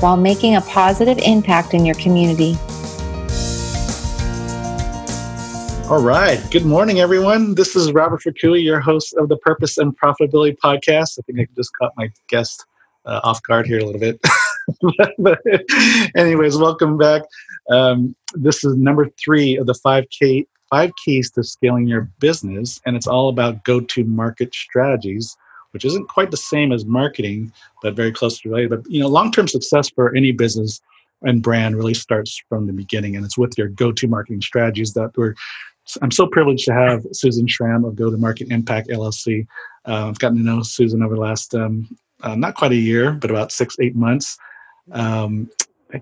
while making a positive impact in your community. All right. Good morning, everyone. This is Robert Fakui, your host of the Purpose and Profitability Podcast. I think I just caught my guest uh, off guard here a little bit. but, anyways, welcome back. Um, this is number three of the 5K five keys to scaling your business, and it's all about go to market strategies, which isn't quite the same as marketing, but very closely related. But you know, long term success for any business and brand really starts from the beginning, and it's with your go to marketing strategies that we're. I'm so privileged to have Susan Schramm of Go to Market Impact LLC. Uh, I've gotten to know Susan over the last um, uh, not quite a year, but about six, eight months. Um,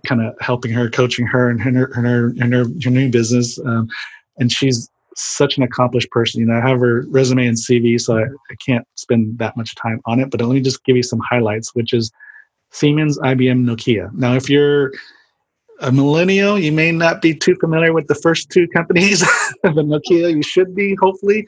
kind of helping her, coaching her, and her, her, her, her, her new business. Um, and she's such an accomplished person. You know, I have her resume and CV, so I, I can't spend that much time on it. But let me just give you some highlights, which is Siemens, IBM, Nokia. Now, if you're a millennial, you may not be too familiar with the first two companies, but Nokia, you should be, hopefully.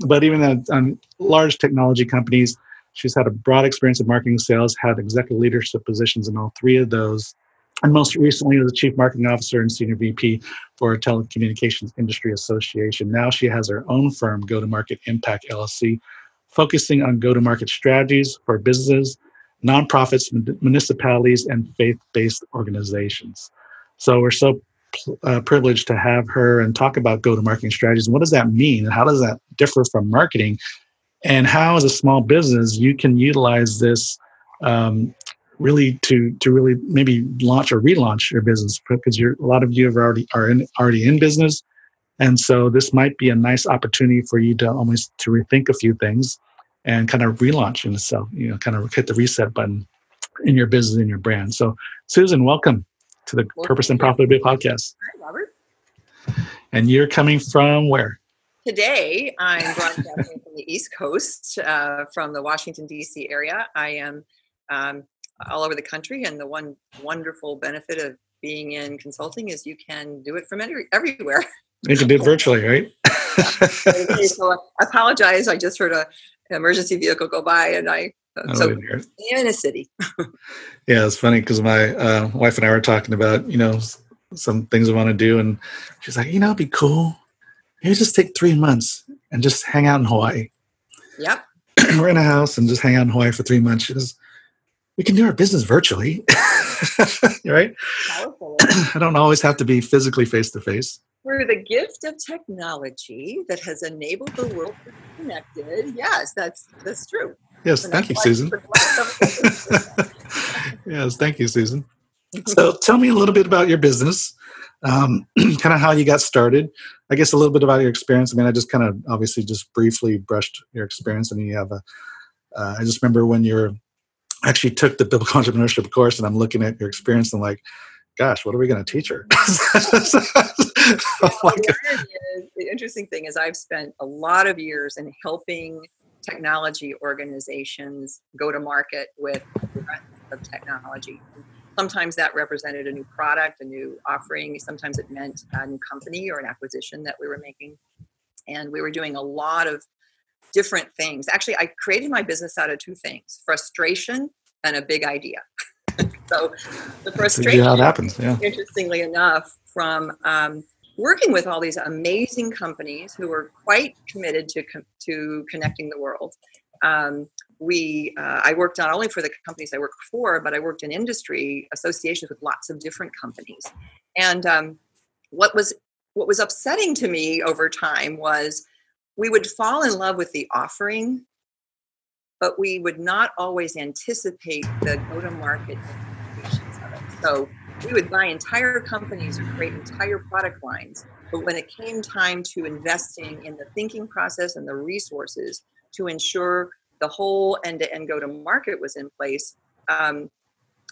But even on large technology companies, she's had a broad experience in marketing sales, had executive leadership positions in all three of those and most recently was the chief marketing officer and senior VP for Telecommunications Industry Association. Now she has her own firm, Go to Market Impact LLC, focusing on go to market strategies for businesses, nonprofits, municipalities, and faith based organizations. So we're so uh, privileged to have her and talk about go to marketing strategies. What does that mean? How does that differ from marketing? And how, as a small business, you can utilize this um, really to to really maybe launch or relaunch your business because you're a lot of you have already are in, already in business. And so this might be a nice opportunity for you to almost to rethink a few things and kind of relaunch yourself you know kind of hit the reset button in your business and your brand. So susan welcome to the well, purpose and profitability podcast. Hi robert. And you're coming from where? Today i'm broadcasting from the east coast uh, from the washington d.c area. I am um, all over the country. And the one wonderful benefit of being in consulting is you can do it from any, everywhere. You can do it virtually, right? so I apologize. I just heard a, an emergency vehicle go by, and I uh, so in a city. yeah, it's funny because my uh, wife and I were talking about you know some things we want to do, and she's like, you know, it'd be cool. Maybe just take three months and just hang out in Hawaii. Yep. we're in a house and just hang out in Hawaii for three months. She goes, we can do our business virtually, right? I don't always have to be physically face to face. Through the gift of technology that has enabled the world to be connected, yes, that's that's true. Yes, thank you, Susan. yes, thank you, Susan. So, tell me a little bit about your business, um, kind of how you got started. I guess a little bit about your experience. I mean, I just kind of obviously just briefly brushed your experience, and you have a. Uh, I just remember when you're actually took the biblical entrepreneurship course and I'm looking at your experience and like, gosh, what are we going to teach her? oh the interesting thing is I've spent a lot of years in helping technology organizations go to market with the rest of technology. Sometimes that represented a new product, a new offering. Sometimes it meant a new company or an acquisition that we were making. And we were doing a lot of different things. Actually, I created my business out of two things frustration and a big idea. so the frustration, how it happens, yeah. interestingly enough, from um, working with all these amazing companies who were quite committed to, to connecting the world. Um, we uh, i worked not only for the companies i worked for but i worked in industry associations with lots of different companies and um, what was what was upsetting to me over time was we would fall in love with the offering, but we would not always anticipate the go to market implications of it. So we would buy entire companies or create entire product lines. But when it came time to investing in the thinking process and the resources to ensure the whole end to end go to market was in place, um,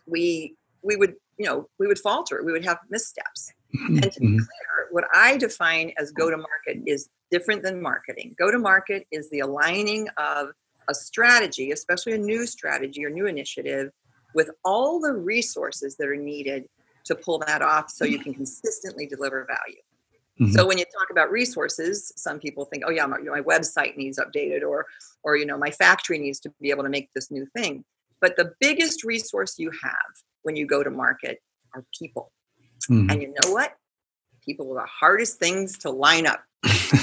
we we would you know we would falter we would have missteps Mm-hmm. and to be clear what i define as go to market is different than marketing. Go to market is the aligning of a strategy especially a new strategy or new initiative with all the resources that are needed to pull that off so you can consistently deliver value. Mhm. so when you talk about resources some people think oh yeah my, my website needs updated or or you know my factory needs to be able to make this new thing. But the biggest resource you have when you go to market are people. Mhm. and you know what? People are the hardest things to line up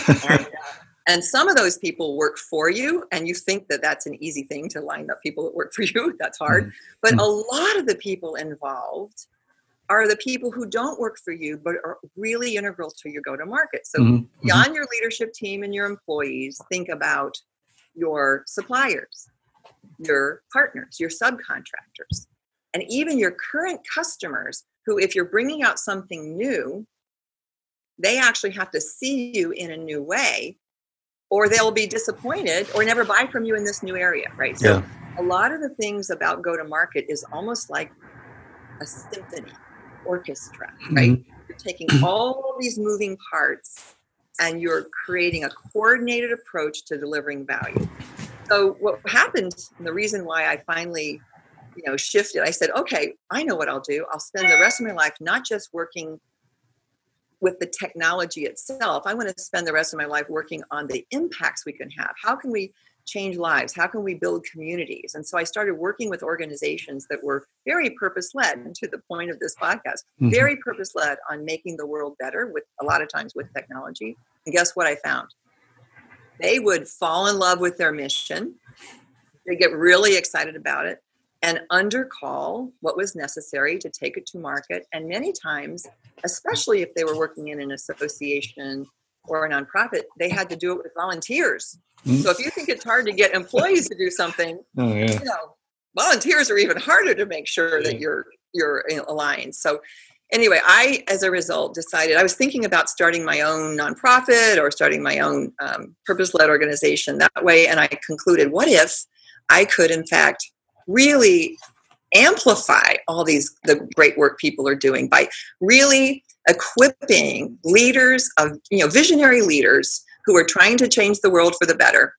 and, uh, and some of those people work for you and you think that that's an easy thing to line up people that work for you. That's hard. But a lot of the people involved are the people who don't work for you but are really integral to your go to market so Mhm. Mhm. beyond your leadership team and your employees think about your suppliers your partners your subcontractors and even your current customers who if you're bringing out something new they actually have to see you in a new way or they'll be disappointed or never buy from you in this new area right so Yeah. a lot of the things about go to market is almost like a symphony orchestra right Mhm. you're taking all these moving parts and you're creating a coordinated approach to delivering value so what happened and the reason why i finally you know shifted i said okay i know what i'll do i'll spend the rest of my life not just working with the technology itself i want to spend the rest of my life working on the impacts we can have. How can we change lives? How can we build communities? And so i started working with organizations that were very purpose led to the point of this podcast Mhm. very purpose led on making the world better with a lot of times with technology. And guess what i found? They would fall in love with their mission. They get really excited about it and undercall what was necessary to take it to market and many times especially if they were working in an association or a nonprofit they had to do it with volunteers Mhm. so if you think it's hard to get employees to do something Oh yeah. you know, volunteers are even harder to make sure that you're you're aligned. So anyway, I as a result decided I was thinking about starting my own nonprofit or starting my own um, purpose-led organization that way, and I concluded, what if I could, in fact, really amplify all these the great work people are doing by really equipping leaders of you know visionary leaders who are trying to change the world for the better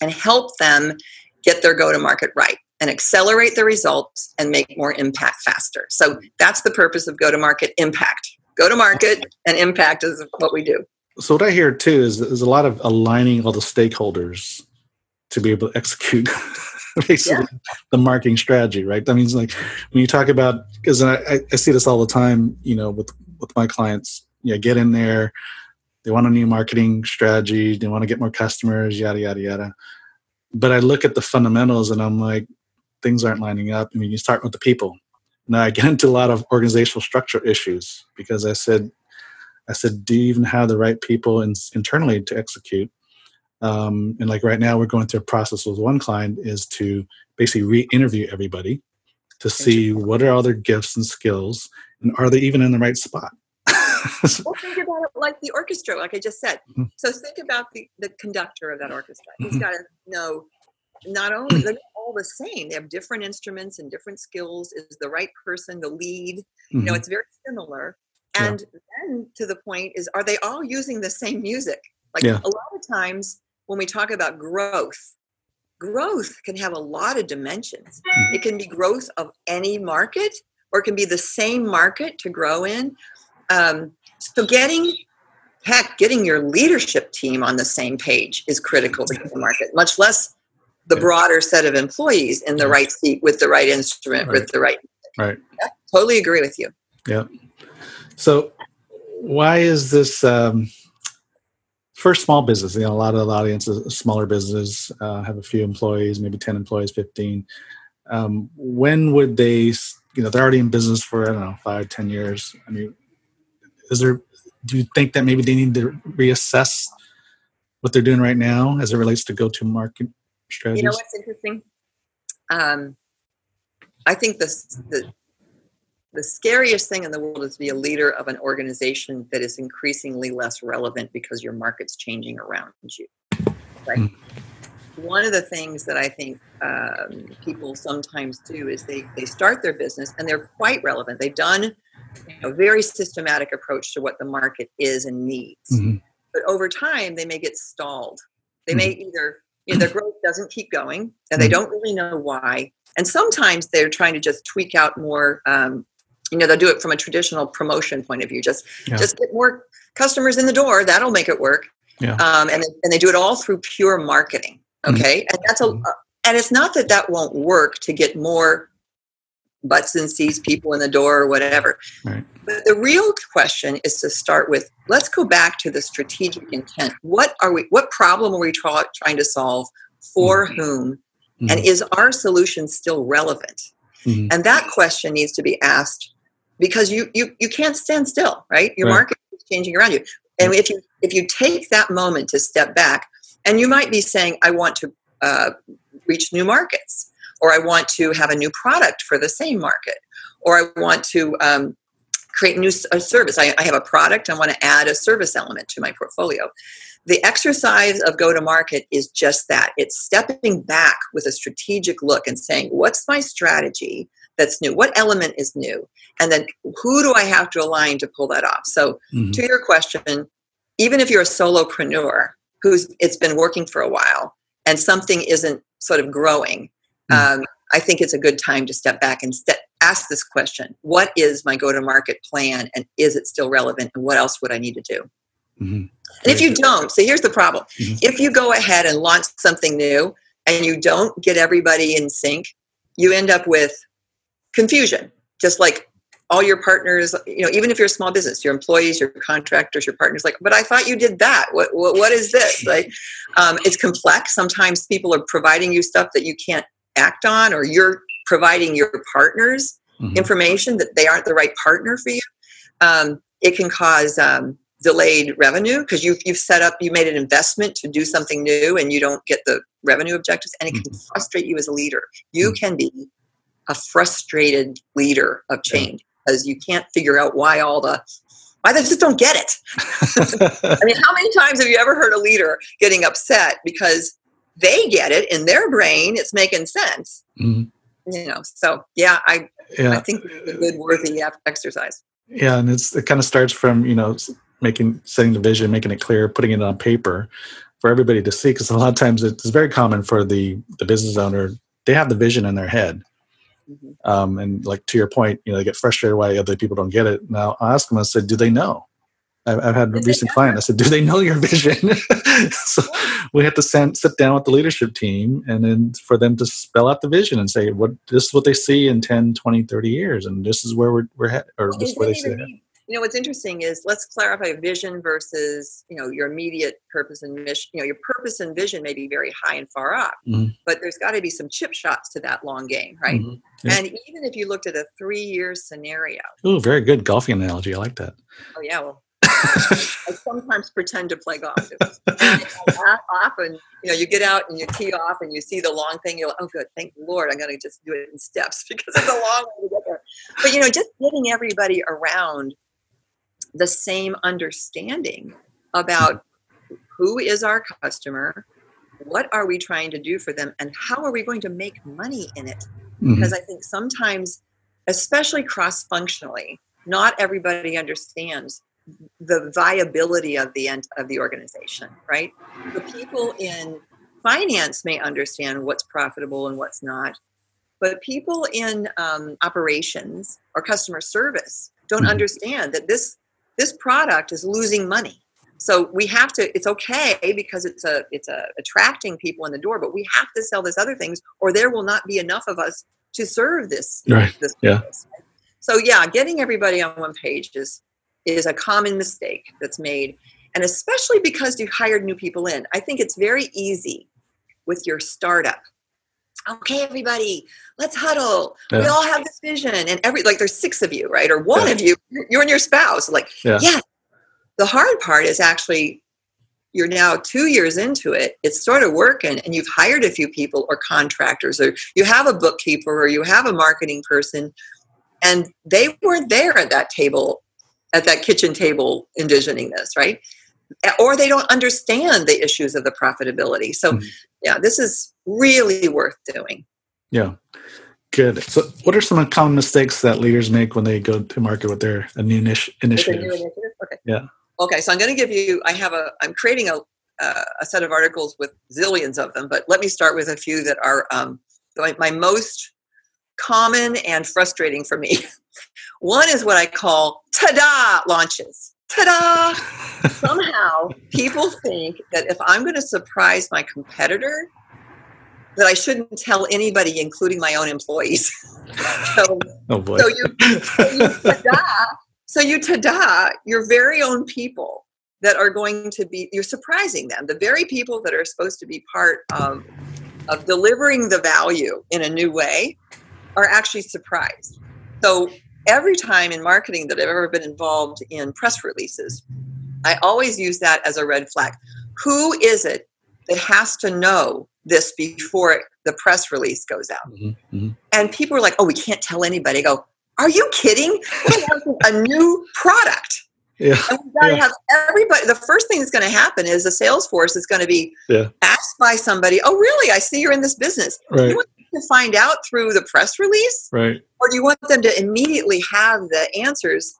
and help them get their go to market right and accelerate the results and make more impact faster. So that's the purpose of go to market impact. Go to market and impact is what we do. So what I hear too is there's a lot of aligning all the stakeholders to be able to execute basically the marketing strategy, right? That means like when you talk about because I, I- I see this all the time, you know, with with my clients. Yeah, get in there. They want a new marketing strategy. They want to get more customers. Yada yada yada. But I look at the fundamentals and I'm like, things aren't lining up. I mean, you start with the people. Now I get into a lot of organizational structure issues because I said I said, do you even have the right people in, internally to execute? Um, and like right now, we're going through a process with one client is to basically re-interview everybody to see what are all their gifts and skills, and are they even in the right spot? Well, think about it like the orchestra, like I just said. Mhm. So think about the, the conductor of that orchestra. He's Mhm. got to know not only they're all the same, they have different instruments and different skills. Is the right person the lead? You know, Mhm. it's very similar. Yeah. And then to the point is, are they all using the same music? Like Yeah. a lot of times when we talk about growth, growth can have a lot of dimensions. Mhm. It can be growth of any market, or it can be the same market to grow in. Um, so getting heck, getting your leadership team on the same page is critical to the market, much less the broader set of employees in the right seat with the right instrument, Right. with the right. Right. Yeah, totally agree with you. Yeah. So, why is this um, for small business? You know, a lot of the audience is smaller business, uh, have a few employees, maybe ten employees, fifteen. Um, when would they? You know, they're already in business for I don't know five, ten years. I mean, is there? Do you think that maybe they need to reassess what they're doing right now as it relates to go-to-market strategies? You know what's interesting? Um, I think this, the the scariest thing in the world is to be a leader of an organization that is increasingly less relevant because your market's changing around you. Right? Mm. one of the things that I think um, people sometimes do is they, they start their business and they're quite relevant. They've done a very systematic approach to what the market is and needs. Mm-hmm. But over time, they may get stalled. They mm-hmm. may either, you know, their growth doesn't keep going and they mm-hmm. don't really know why. And sometimes they're trying to just tweak out more. Um, you know, they'll do it from a traditional promotion point of view. Just, yeah. just get more customers in the door. That'll make it work. Yeah. Um, and, and they do it all through pure marketing. Mm-hmm. Okay. Mm-hmm. And that's a, mm-hmm. and it's not that that won't work to get more butts and seats people in the door or whatever. Right. But the real question is to start with let's go back to the strategic intent. What are we what problem are we tra- trying to solve for mm-hmm. whom mm-hmm. and is our solution still relevant? Mm-hmm. And that question needs to be asked because you you you can't stand still, right? Your right. market is changing around you. And if you if you take that moment to step back and you might be saying I want to uh, reach new markets or I want to have a new product for the same market, or I want to um, create new a service. I, I have a product, I want to add a service element to my portfolio. The exercise of go to market is just that it's stepping back with a strategic look and saying, What's my strategy that's new? What element is new? And then who do I have to align to pull that off? So, mm-hmm. to your question, even if you're a solopreneur who's it's been working for a while and something isn't sort of growing, Hmm. um, I think it's a good time to step back and st- ask this question What is my go to market plan and is it still relevant? And what else would I need to do? Mm-hmm. And if you don't, so here's the problem mm-hmm. if you go ahead and launch something new and you don't get everybody in sync, you end up with confusion, just like all your partners you know even if you're a small business your employees your contractors your partners like but i thought you did that what what, what is this like um, it's complex sometimes people are providing you stuff that you can't act on or you're providing your partners mm-hmm. information that they aren't the right partner for you um, it can cause um, delayed revenue because you've, you've set up you made an investment to do something new and you don't get the revenue objectives and it can mm-hmm. frustrate you as a leader you mm-hmm. can be a frustrated leader of change because you can't figure out why all the why they just don't get it. I mean how many times have you ever heard a leader getting upset because they get it in their brain it's making sense? Mm-hmm. you know so yeah i yeah. i think it's a good worthy exercise. Yeah and it's it kind of starts from you know making setting the vision making it clear putting it on paper for everybody to see because a lot of times it's very common for the the business owner they have the vision in their head mm-hmm. um, and like to your point you know they get frustrated why other people don't get it now i ask them i said do they know I've, I've had a recent client. I said, "Do they know your vision?" so we had to send, sit down with the leadership team, and then for them to spell out the vision and say, "What this is what they see in 10, 20, 30 years, and this is where we're we're headed, or this is where they see it." You know, what's interesting is let's clarify vision versus you know your immediate purpose and mission. You know, your purpose and vision may be very high and far up, mm-hmm. but there's got to be some chip shots to that long game, right? Mm-hmm. Yeah. And even if you looked at a three-year scenario. Oh, very good golfing analogy. I like that. Oh yeah, well, I sometimes pretend to play golf. often, you know, you get out and you tee off and you see the long thing. You're like, oh, good, thank Lord, I'm going to just do it in steps because it's a long way to get there. But you know, just getting everybody around the same understanding about who is our customer, what are we trying to do for them, and how are we going to make money in it? Mm-hmm. Because I think sometimes, especially cross functionally, not everybody understands the viability of the end of the organization, right? The people in finance may understand what's profitable and what's not, but people in um, operations or customer service don't mm-hmm. understand that this this product is losing money. So we have to. It's okay because it's a it's a attracting people in the door, but we have to sell this other things, or there will not be enough of us to serve this. Right. This yeah. So yeah, getting everybody on one page is is a common mistake that's made. And especially because you hired new people in, I think it's very easy with your startup. Okay, everybody, let's huddle. Yeah. We all have this vision, and every like there's six of you, right? Or one yeah. of you, you and your spouse. Like, yeah. yeah. The hard part is actually you're now two years into it, it's sort of working, and you've hired a few people or contractors, or you have a bookkeeper, or you have a marketing person, and they weren't there at that table at that kitchen table envisioning this, right? Or they don't understand the issues of the profitability. So, mm-hmm. yeah, this is really worth doing. Yeah. Good. So, what are some common mistakes that leaders make when they go to market with their a new initiative? A new initiative? Okay. Yeah. Okay. So, I'm going to give you. I have a. I'm creating a uh, a set of articles with zillions of them, but let me start with a few that are um, my, my most common and frustrating for me. One is what I call ta-da launches. Ta-da! Somehow people think that if I'm going to surprise my competitor, that I shouldn't tell anybody, including my own employees. so, oh boy. so you, so you ta-da, so you ta-da your very own people that are going to be you're surprising them the very people that are supposed to be part of of delivering the value in a new way are actually surprised so every time in marketing that i've ever been involved in press releases i always use that as a red flag who is it that has to know this before the press release goes out mm-hmm, mm-hmm. and people are like oh we can't tell anybody I go are you kidding a new product yeah. And we got to yeah. have everybody. The first thing that's going to happen is the sales force is going to be yeah. asked by somebody, "Oh, really? I see you're in this business. Right. You want to find out through the press release, right? Or do you want them to immediately have the answers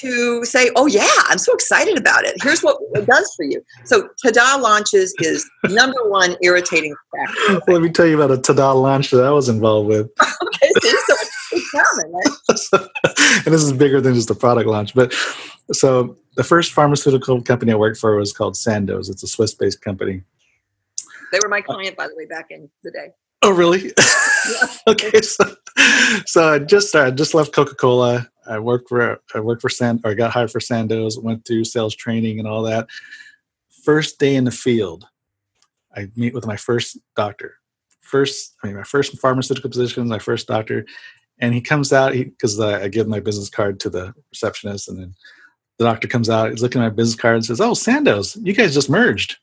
to say, "Oh, yeah, I'm so excited about it. Here's what it does for you." So, Tada launches is number one irritating factor. Let me tell you about a Tada launch that I was involved with. okay, see, so it's common, right? and this is bigger than just a product launch, but so the first pharmaceutical company I worked for was called Sandoz. It's a Swiss-based company. They were my uh, client, by the way, back in the day. Oh, really? okay, so, so I just started, I just left Coca Cola. I worked for I worked for Sand or I got hired for Sandoz. Went through sales training and all that. First day in the field, I meet with my first doctor. First, I mean, my first pharmaceutical position, my first doctor, and he comes out because I give my business card to the receptionist, and then the doctor comes out, he's looking at my business card and says, Oh, Sandoz, you guys just merged.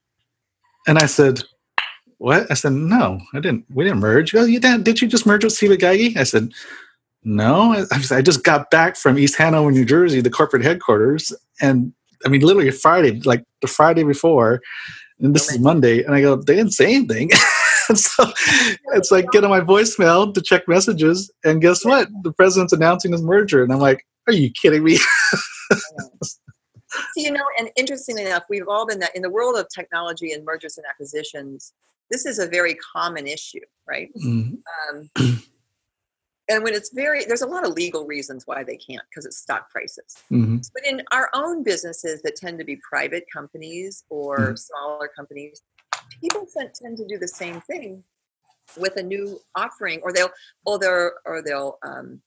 And I said, What? I said, No, I didn't. We didn't merge. Oh, you did, did you just merge with Ciba-Geigy? I said, No. I, I just got back from East Hanover, New Jersey, the corporate headquarters. And I mean, literally Friday, like the Friday before, and this is Monday. And I go, They didn't say anything. and so it's like get on my voicemail to check messages. And guess what? The president's announcing his merger. And I'm like, Are you kidding me? you know, and interestingly enough, we've all been that in the world of technology and mergers and acquisitions. This is a very common issue, right? Mm-hmm. Um, and when it's very, there's a lot of legal reasons why they can't because it's stock prices. Mm-hmm. But in our own businesses that tend to be private companies or mm-hmm. smaller companies, people tend to do the same thing with a new offering, or they'll, or they'll, or they'll um,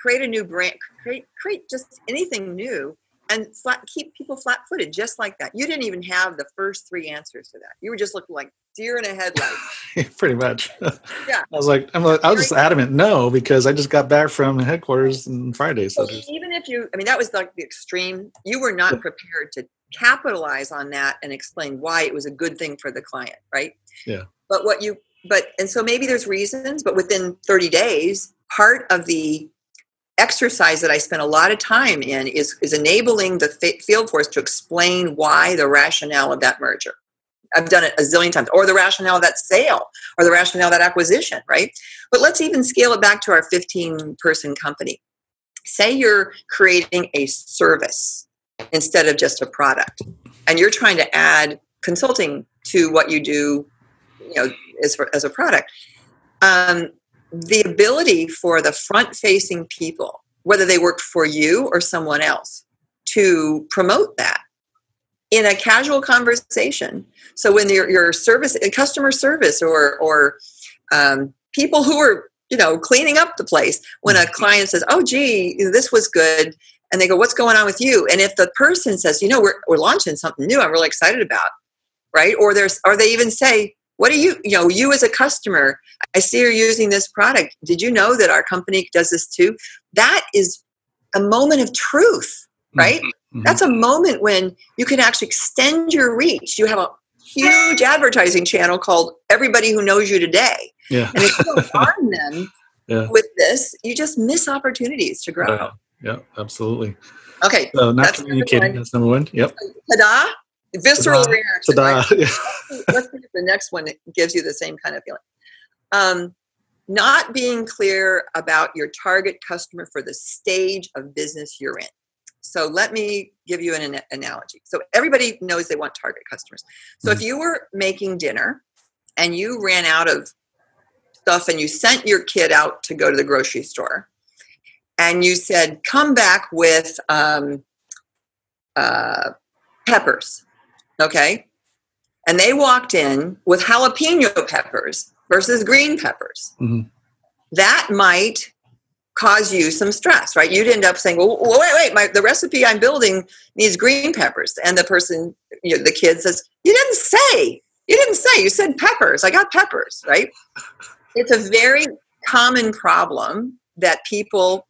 create a new brand, create create just anything new, and flat, keep people flat-footed just like that. You didn't even have the first three answers to that. You were just looking like deer in a headlight. Pretty much. Yeah. I was like, I'm like, I was just adamant no because I just got back from headquarters on Friday. So, so even if you, I mean, that was like the extreme. You were not prepared to capitalize on that and explain why it was a good thing for the client, right? Yeah. But what you, but and so maybe there's reasons, but within 30 days, part of the exercise that I spent a lot of time in is, is enabling the field force to explain why the rationale of that merger. I've done it a zillion times, or the rationale of that sale, or the rationale of that acquisition, right? But let's even scale it back to our 15 person company. Say you're creating a service instead of just a product, and you're trying to add consulting to what you do, you know, as, for, as a product. Um, the ability for the front facing people, whether they work for you or someone else, to promote that in a casual conversation. So when your your service, customer service, or or um, people who are you know cleaning up the place, when a mm-hmm. client says, "Oh, gee, this was good," and they go, "What's going on with you?" And if the person says, "You know, we're we're launching something new, I'm really excited about," right? Or there's, or they even say, what do you you know you as a customer i see you're using this product did you know that our company does this too that is a moment of truth right mm-hmm. That's a moment when you can actually extend your reach you have a huge advertising channel called everybody who knows you today yeah. and if you don't arm them yeah. with this you just miss opportunities to grow yeah absolutely okay so not that's communicating that's number one yep ta-da visceral Ta-da. reaction. Ta-da. right? Yeah. Let's see if the next one gives you the same kind of feeling. Um, not being clear about your target customer for the stage of business you're in. So let me give you an, an analogy. So everybody knows they want target customers. So if you were making dinner and you ran out of stuff and you sent your kid out to go to the grocery store and you said, come back with um, uh, peppers, okay? And they walked in with jalapeno peppers versus green peppers. Mhm. That might cause you some stress, right? You'd end up saying, "Well, wait, wait, my the recipe I'm building needs green peppers," and the person, you know, the kid says, "You didn't say. You didn't say. You said peppers. I got peppers." Right? It's a very common problem that people.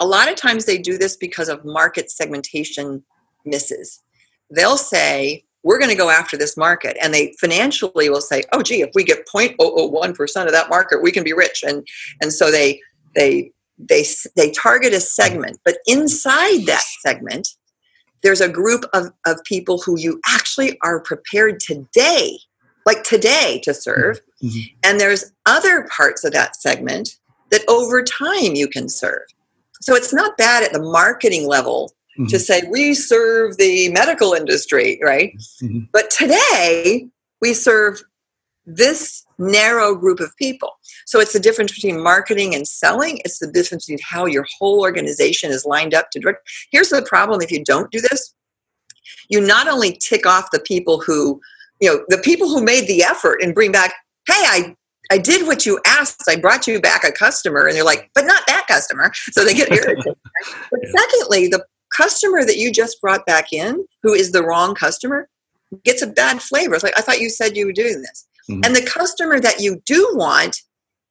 A lot of times they do this because of market segmentation misses. They'll say, we're going to go after this market and they financially will say oh gee if we get 0.001% of that market we can be rich and and so they they they they target a segment but inside that segment there's a group of, of people who you actually are prepared today like today to serve Mhm. and there's other parts of that segment that over time you can serve so it's not bad at the marketing level to Mhm. say we serve the medical industry, right? Mhm. But today we serve this narrow group of people. So it's the difference between marketing and selling. It's the difference between how your whole organization is lined up to direct. Here's the problem if you don't do this you not only tick off the people who, you know, the people who made the effort and bring back, hey, I I did what you asked. I brought you back a customer, and they're like, but not that customer. So they get irritated. But secondly, the customer that you just brought back in, who is the wrong customer, gets a bad flavor. It's like, I thought you said you were doing this. Mhm. And the customer that you do want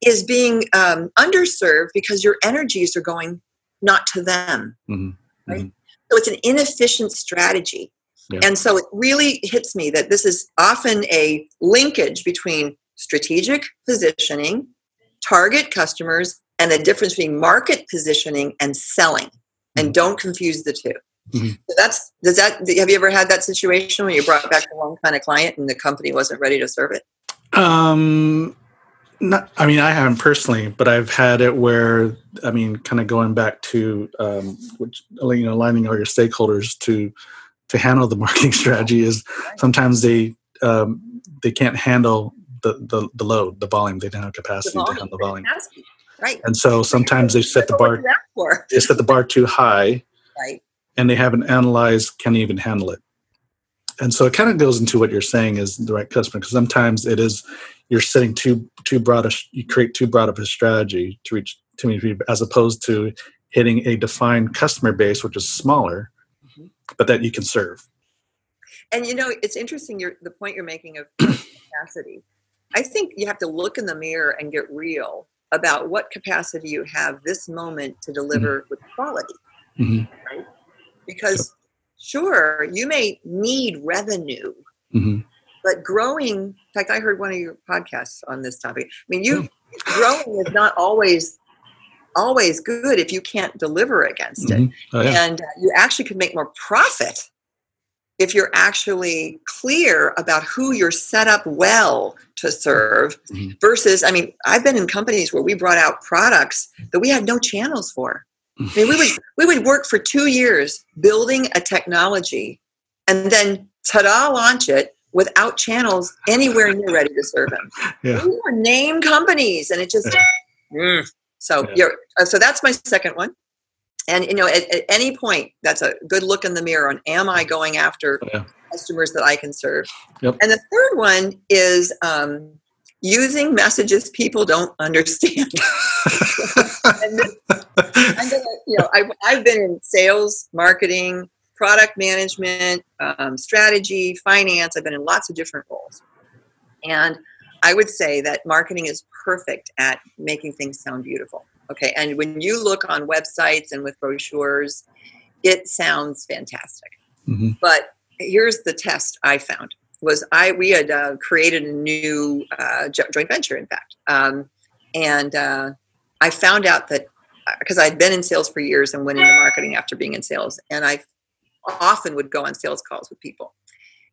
is being um, underserved because your energies are going not to them. Mhm. So it's an inefficient strategy. Yeah. And so it really hits me that this is often a linkage between strategic positioning, target customers, and the difference between market positioning and selling. And Mhm. don't confuse the 2 Mhm. So that's does that have you ever had that situation where you brought back the wrong kind of client and the company wasn't ready to serve it? Um, not. I mean, I haven't personally, but I've had it where I mean, kind of going back to um, which you know, aligning all your stakeholders to to handle the marketing strategy is sometimes they um, they can't handle the, the the load, the volume. They don't have capacity to handle the volume, capacity, Right. and so sometimes they set the bar you asked for. they set the bar too high, Right. and they haven't analyzed can even handle it. And so it kind of goes into what you're saying is the right customer because sometimes it is you're setting too too broad a you create too broad of a strategy to reach too many people as opposed to hitting a defined customer base which is smaller, Mhm. but that you can serve. And you know, it's interesting your the point you're making of capacity. I think you have to look in the mirror and get real about what capacity you have this moment to deliver with quality. Mhm. Because sure, you may need revenue, Mhm. but growing, in fact, I heard one of your podcasts on this topic. I mean, you growing is not always always good if you can't deliver against it Mhm. Oh, yeah. and uh, you actually could make more profit if you're actually clear about who you're set up well to serve Mhm. versus i mean i've been in companies where we brought out products that we had no channels for i mean we would we would work for two years building a technology and then ta-da launch it without channels anywhere near ready to serve them Yeah. we were name companies and it just Mm. so Yeah. you're uh, so that's my second one and you know at, at any point that's a good look in the mirror on am i going after Yeah. customers that i can serve Yep. and the third one is um, using messages people don't understand and this, I'm gonna, you know, I've, I've been in sales, marketing, product management, um, strategy, finance. I've been in lots of different roles. And I would say that marketing is perfect at making things sound beautiful. Okay. And when you look on websites and with brochures, it sounds fantastic. Mhm. But here's the test I found was I we had uh, created a new uh, joint venture, in fact, um, and uh, I found out that because I'd been in sales for years and went into marketing after being in sales, and I often would go on sales calls with people,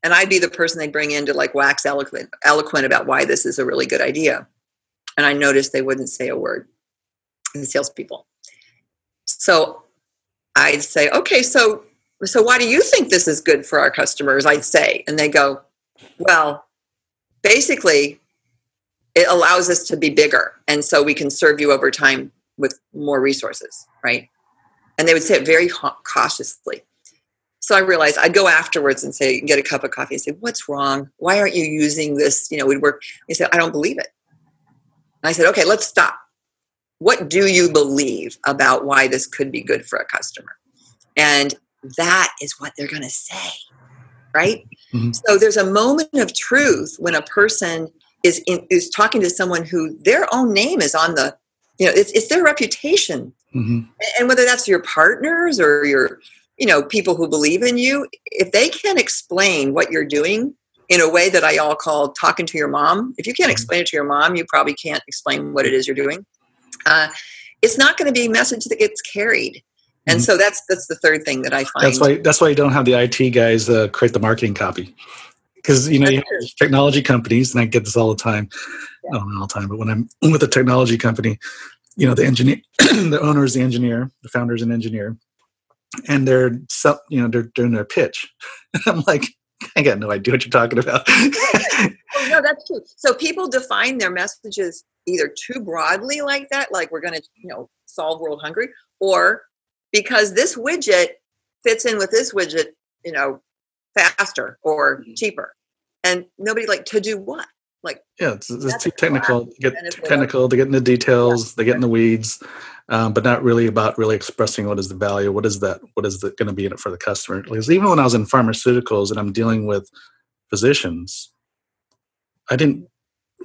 and I'd be the person they'd bring in to like wax eloquent, eloquent about why this is a really good idea. And I noticed they wouldn't say a word, the salespeople. So I'd say, okay, so so why do you think this is good for our customers? I'd say, and they go, well, basically, it allows us to be bigger, and so we can serve you over time with more resources, right? And they would say it very cautiously. So I realized I'd go afterwards and say, get a cup of coffee and say, what's wrong? Why aren't you using this? You know, we'd work. He said, I don't believe it. And I said, okay, let's stop. What do you believe about why this could be good for a customer? And that is what they're going to say, right? Mm-hmm. So there's a moment of truth when a person is in, is talking to someone who their own name is on the, you know, it's, it's their reputation. Mm-hmm. And whether that's your partners or your you know people who believe in you if they can't explain what you're doing in a way that i all call talking to your mom if you can't mm-hmm. explain it to your mom you probably can't explain what it is you're doing uh, it's not going to be a message that gets carried and mm-hmm. so that's that's the third thing that i find. that's why that's why you don't have the it guys uh, create the marketing copy. Because you know you technology companies and i get this all the time. Yeah. not all the time but when i'm with a technology company you know the engineer the owner is the engineer the founder is an engineer and they're you know they're doing their pitch. I'm like i got no idea what you're talking about. Oh, no that's true. So people define their messages either too broadly like that like we're going to you know solve world hungry or because this widget fits in with this widget you know faster or mm-hmm. cheaper and nobody like to do what like yeah it's, it's too technical get too technical to get in the details yeah. they get in the weeds um, but not really about really expressing what is the value, what is that, what is going to be in it for the customer. Because even when I was in pharmaceuticals and I'm dealing with physicians, I didn't.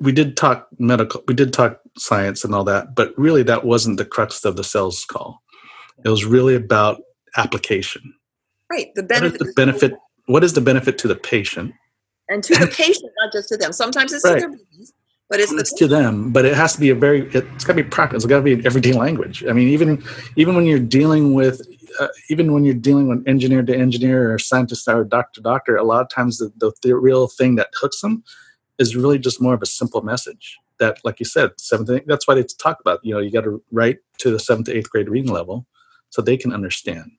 We did talk medical, we did talk science and all that, but really that wasn't the crux of the sales call. It was really about application. Right. The benefit. What is the benefit? What is the benefit to the patient? And to the patient, not just to them. Sometimes it's right. to their business but it's, it's to them but it has to be a very it's got to be practical it's got to be everyday language i mean even even when you're dealing with uh, even when you're dealing with engineer to engineer or scientist or doctor to doctor a lot of times the, the, the real thing that hooks them is really just more of a simple message that like you said seventh that's why they talk about you know you got to write to the seventh to eighth grade reading level so they can understand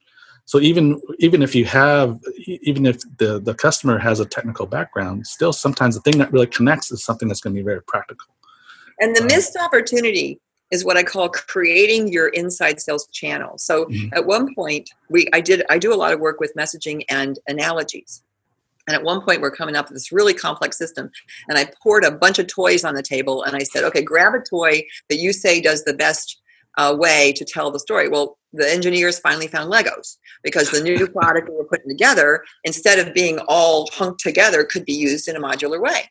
so even even if you have even if the the customer has a technical background still sometimes the thing that really connects is something that's going to be very practical and the um, missed opportunity is what i call creating your inside sales channel so mm-hmm. at one point we i did i do a lot of work with messaging and analogies and at one point, we're coming up with this really complex system. And I poured a bunch of toys on the table and I said, okay, grab a toy that you say does the best uh, way to tell the story. Well, the engineers finally found Legos because the new product we were putting together, instead of being all hunked together, could be used in a modular way.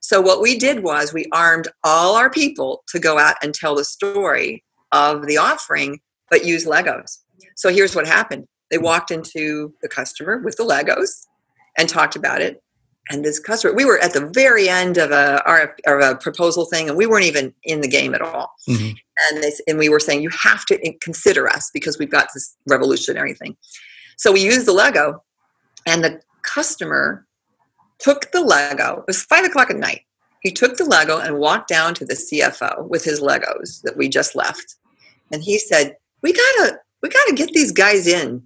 So, what we did was we armed all our people to go out and tell the story of the offering, but use Legos. So, here's what happened they walked into the customer with the Legos and talked about it and this customer we were at the very end of a, of a proposal thing and we weren't even in the game at all. Mm-hmm. and, they, and we were saying you have to consider us because we've got this revolutionary thing. So we used the lego and the customer took the lego it was five o'clock at night. He took the lego and walked down to the cfo with his legos that we just left and he said we gotta we gotta get these guys in.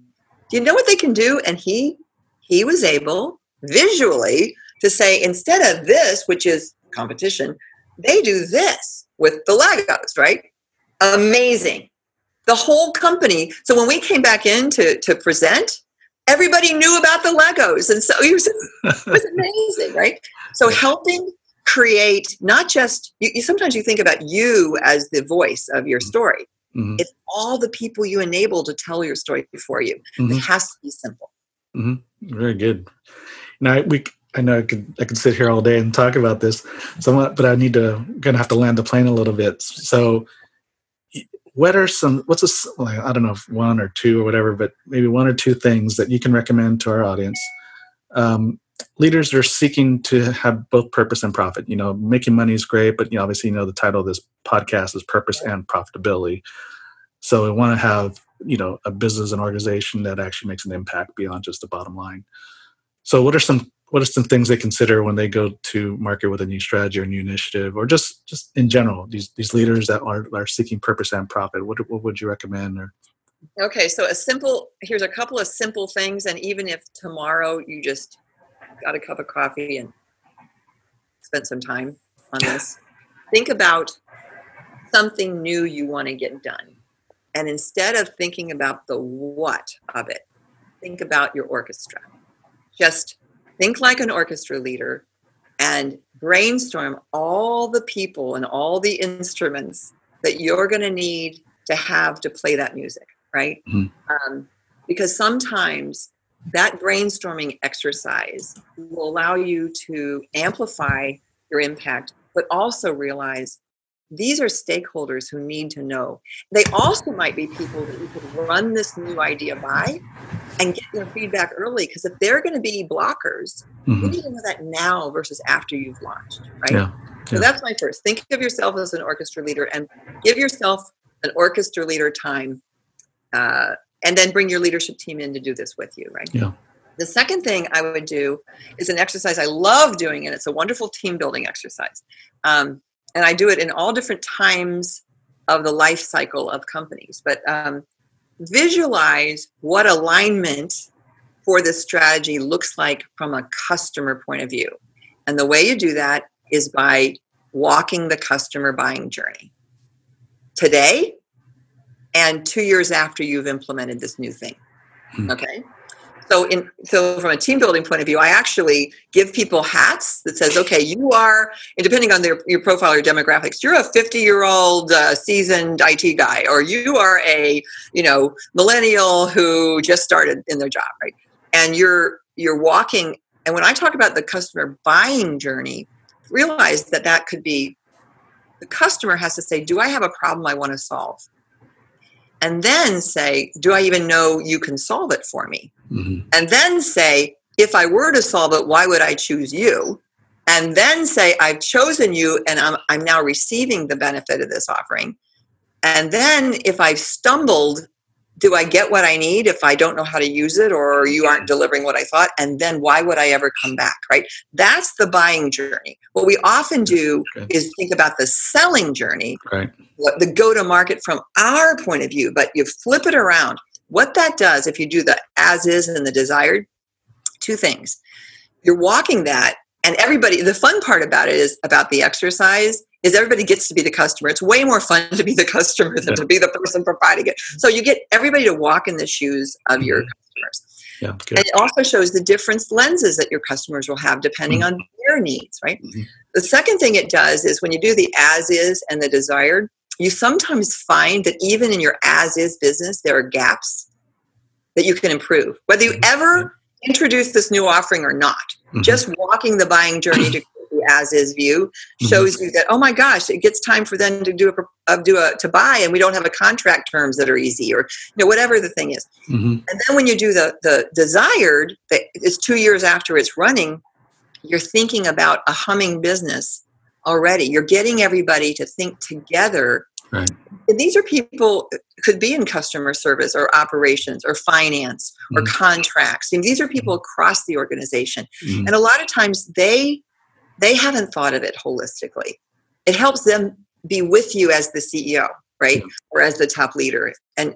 Do you know what they can do? And he he was able visually to say instead of this, which is competition, they do this with the Legos, right? Amazing. The whole company. So when we came back in to, to present, everybody knew about the Legos. And so it was, it was amazing, right? So helping create not just you, you, sometimes you think about you as the voice of your story. Mm-hmm. It's all the people you enable to tell your story for you. Mm-hmm. It has to be simple. Mm-hmm. Very good. Now we I know I could I could sit here all day and talk about this somewhat, but I need to gonna have to land the plane a little bit. So what are some what's I don't know if one or two or whatever, but maybe one or two things that you can recommend to our audience. Um, leaders are seeking to have both purpose and profit. You know, making money is great, but you know, obviously, you know, the title of this podcast is purpose and profitability. So we want to have you know a business and organization that actually makes an impact beyond just the bottom line. So, what are some what are some things they consider when they go to market with a new strategy or new initiative, or just just in general, these these leaders that are, are seeking purpose and profit? What what would you recommend? Or okay, so a simple here's a couple of simple things, and even if tomorrow you just got a cup of coffee and spent some time on this, think about something new you want to get done, and instead of thinking about the what of it, think about your orchestra. Just think like an orchestra leader and brainstorm all the people and all the instruments that you're going to need to have to play that music, right? Mm-hmm. Um, because sometimes that brainstorming exercise will allow you to amplify your impact, but also realize these are stakeholders who need to know. They also might be people that you could run this new idea by and get their feedback early because if they're going to be blockers, mm-hmm. you need to know that now versus after you've launched, right? Yeah. So that's my first. Think of yourself as an orchestra leader and give yourself an orchestra leader time, uh, and then bring your leadership team in to do this with you, right? Yeah. The second thing I would do is an exercise I love doing, and it's a wonderful team building exercise. Um, and I do it in all different times of the life cycle of companies. But um, visualize what alignment for this strategy looks like from a customer point of view. And the way you do that is by walking the customer buying journey today and two years after you've implemented this new thing. Hmm. Okay so in so from a team building point of view i actually give people hats that says okay you are and depending on their your profile or demographics you're a 50 year old uh, seasoned it guy or you are a you know millennial who just started in their job right? And you're you're walking and when i talk about the customer buying journey realize that that could be the customer has to say do i have a problem i want to solve and then say, Do I even know you can solve it for me? Mm-hmm. And then say, If I were to solve it, why would I choose you? And then say, I've chosen you and I'm, I'm now receiving the benefit of this offering. And then if I've stumbled, do I get what I need if I don't know how to use it or you aren't delivering what I thought? And then why would I ever come back, right? That's the buying journey. What we often do okay. is think about the selling journey, right. the go to market from our point of view, but you flip it around. What that does, if you do the as is and the desired, two things. You're walking that, and everybody, the fun part about it is about the exercise is everybody gets to be the customer. It's way more fun to be the customer than yeah. to be the person providing it. So you get everybody to walk in the shoes of your mm-hmm. customers. Yeah, and it also shows the different lenses that your customers will have depending mm-hmm. on their needs, right? Mm-hmm. The second thing it does is when you do the as is and the desired, you sometimes find that even in your as is business, there are gaps that you can improve. Whether you mm-hmm. ever introduce this new offering or not, mm-hmm. just walking the buying journey to as is view shows mm-hmm. you that oh my gosh it gets time for them to do a uh, do a to buy and we don't have a contract terms that are easy or you know whatever the thing is mm-hmm. and then when you do the the desired that is two years after it's running you're thinking about a humming business already you're getting everybody to think together right these are people could be in customer service or operations or finance or mm-hmm. contracts and these are people across the organization mm-hmm. and a lot of times they they haven't thought of it holistically. It helps them be with you as the CEO, right? Or as the top leader. And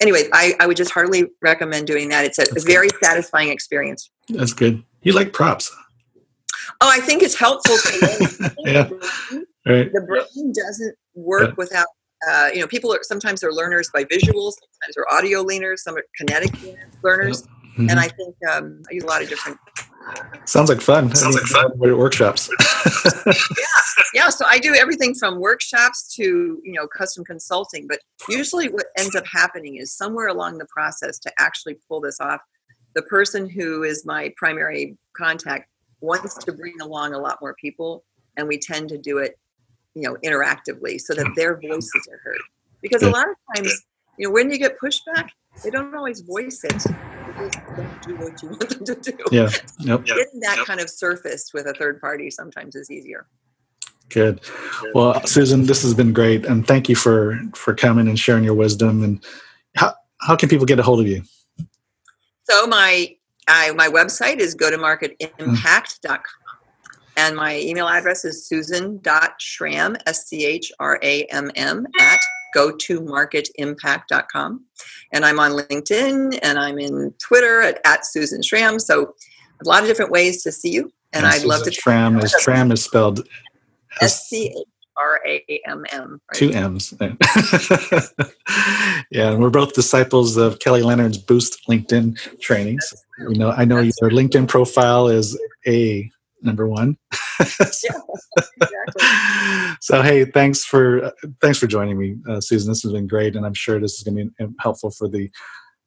anyway, I, I would just heartily recommend doing that. It's a, a very satisfying experience. That's good. You like props. Oh, I think it's helpful. yeah. The brain, right. the brain doesn't work yeah. without uh, you know, people are sometimes they're learners by visuals, sometimes they're audio learners, some are kinetic learners, mm-hmm. and I think um, I use a lot of different Sounds like fun. Sounds like fun. Workshops. yeah, yeah. So I do everything from workshops to you know custom consulting. But usually, what ends up happening is somewhere along the process to actually pull this off, the person who is my primary contact wants to bring along a lot more people, and we tend to do it, you know, interactively so that their voices are heard. Because a lot of times, you know, when you get pushback, they don't always voice it don't do what you want them to do. Yeah. Yep. Getting that yep. kind of surfaced with a third party sometimes is easier. Good. Well, Susan, this has been great, and thank you for for coming and sharing your wisdom. And how how can people get a hold of you? So my I, my website is go to marketimpact.com. And my email address is susan.schramm, S C H R A M M, at go to marketimpact.com. And I'm on LinkedIn and I'm in Twitter at, at Susan Schramm. So a lot of different ways to see you. And, and I'd Susan love to. Schramm is Schramm is spelled S C H R A M M. Two M's. yeah, and we're both disciples of Kelly Leonard's Boost LinkedIn trainings. You know, I know your LinkedIn profile is a number one. so, exactly. so, hey, thanks for thanks for joining me, uh, Susan. This has been great, and I'm sure this is going to be helpful for the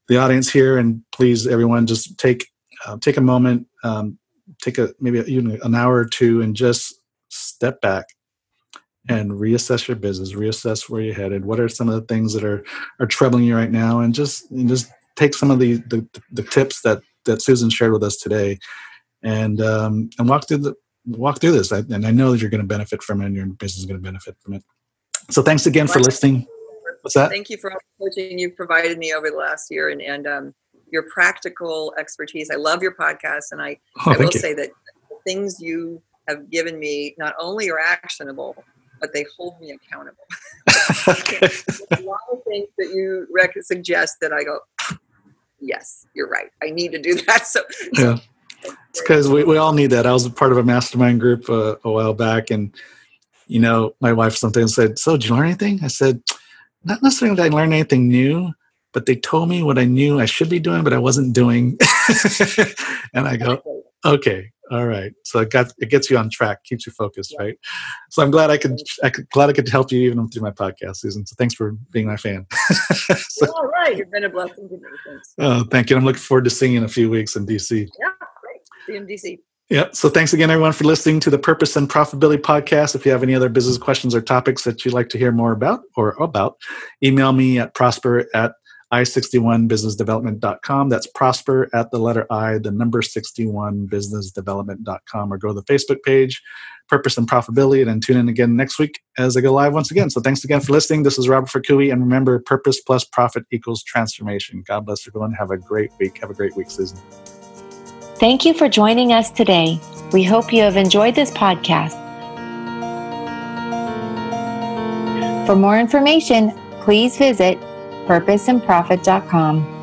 the audience here. And please, everyone, just take uh, take a moment, um, take a maybe even an hour or two, and just step back and reassess your business, reassess where you're headed. What are some of the things that are are troubling you right now, and just and just take some of the, the the tips that that Susan shared with us today, and um, and walk through the walk through this. I, and I know that you're going to benefit from it, and your business is going to benefit from it. So thanks again for listening. What's that? Thank you for all the coaching you've provided me over the last year, and and um, your practical expertise. I love your podcast, and I oh, I will you. say that the things you have given me not only are actionable, but they hold me accountable. okay. a lot of things that you rec- suggest that I go, yes, you're right. I need to do that. So yeah, it's because we, we all need that. I was a part of a mastermind group uh, a while back, and you know, my wife sometimes said, "So, did you learn anything?" I said, "Not necessarily that I learned anything new." But they told me what I knew I should be doing, but I wasn't doing. and I go, okay, all right. So it got it gets you on track, keeps you focused, yeah. right? So I'm glad I could I could glad I could help you even through my podcast, Susan. So thanks for being my fan. so, all right, you've been a blessing to me. Thanks. Oh, thank you. I'm looking forward to seeing you in a few weeks in DC. Yeah, great. See you in DC. Yeah. So thanks again, everyone, for listening to the Purpose and Profitability podcast. If you have any other business questions or topics that you'd like to hear more about or about, email me at prosper at i61businessdevelopment.com. That's prosper at the letter I, the number 61 businessdevelopment.com, or go to the Facebook page, Purpose and Profitability, and then tune in again next week as I go live once again. So thanks again for listening. This is Robert Fakui, and remember, purpose plus profit equals transformation. God bless everyone. Have a great week. Have a great week, Susan. Thank you for joining us today. We hope you have enjoyed this podcast. For more information, please visit purposeandprofit.com.